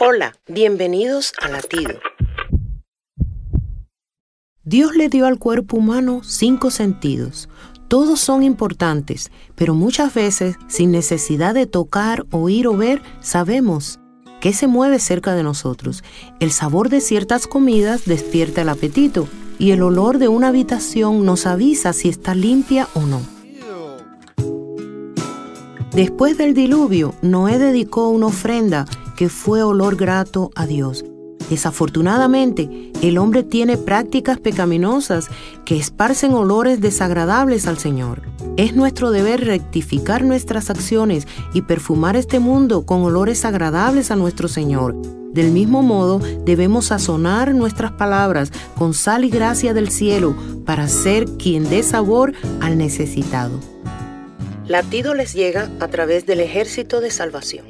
Hola, bienvenidos a Latido. Dios le dio al cuerpo humano cinco sentidos. Todos son importantes, pero muchas veces, sin necesidad de tocar, oír o ver, sabemos qué se mueve cerca de nosotros. El sabor de ciertas comidas despierta el apetito y el olor de una habitación nos avisa si está limpia o no. Después del diluvio, Noé dedicó una ofrenda que fue olor grato a Dios. Desafortunadamente, el hombre tiene prácticas pecaminosas que esparcen olores desagradables al Señor. Es nuestro deber rectificar nuestras acciones y perfumar este mundo con olores agradables a nuestro Señor. Del mismo modo, debemos sazonar nuestras palabras con sal y gracia del cielo para ser quien dé sabor al necesitado. Latido les llega a través del ejército de salvación.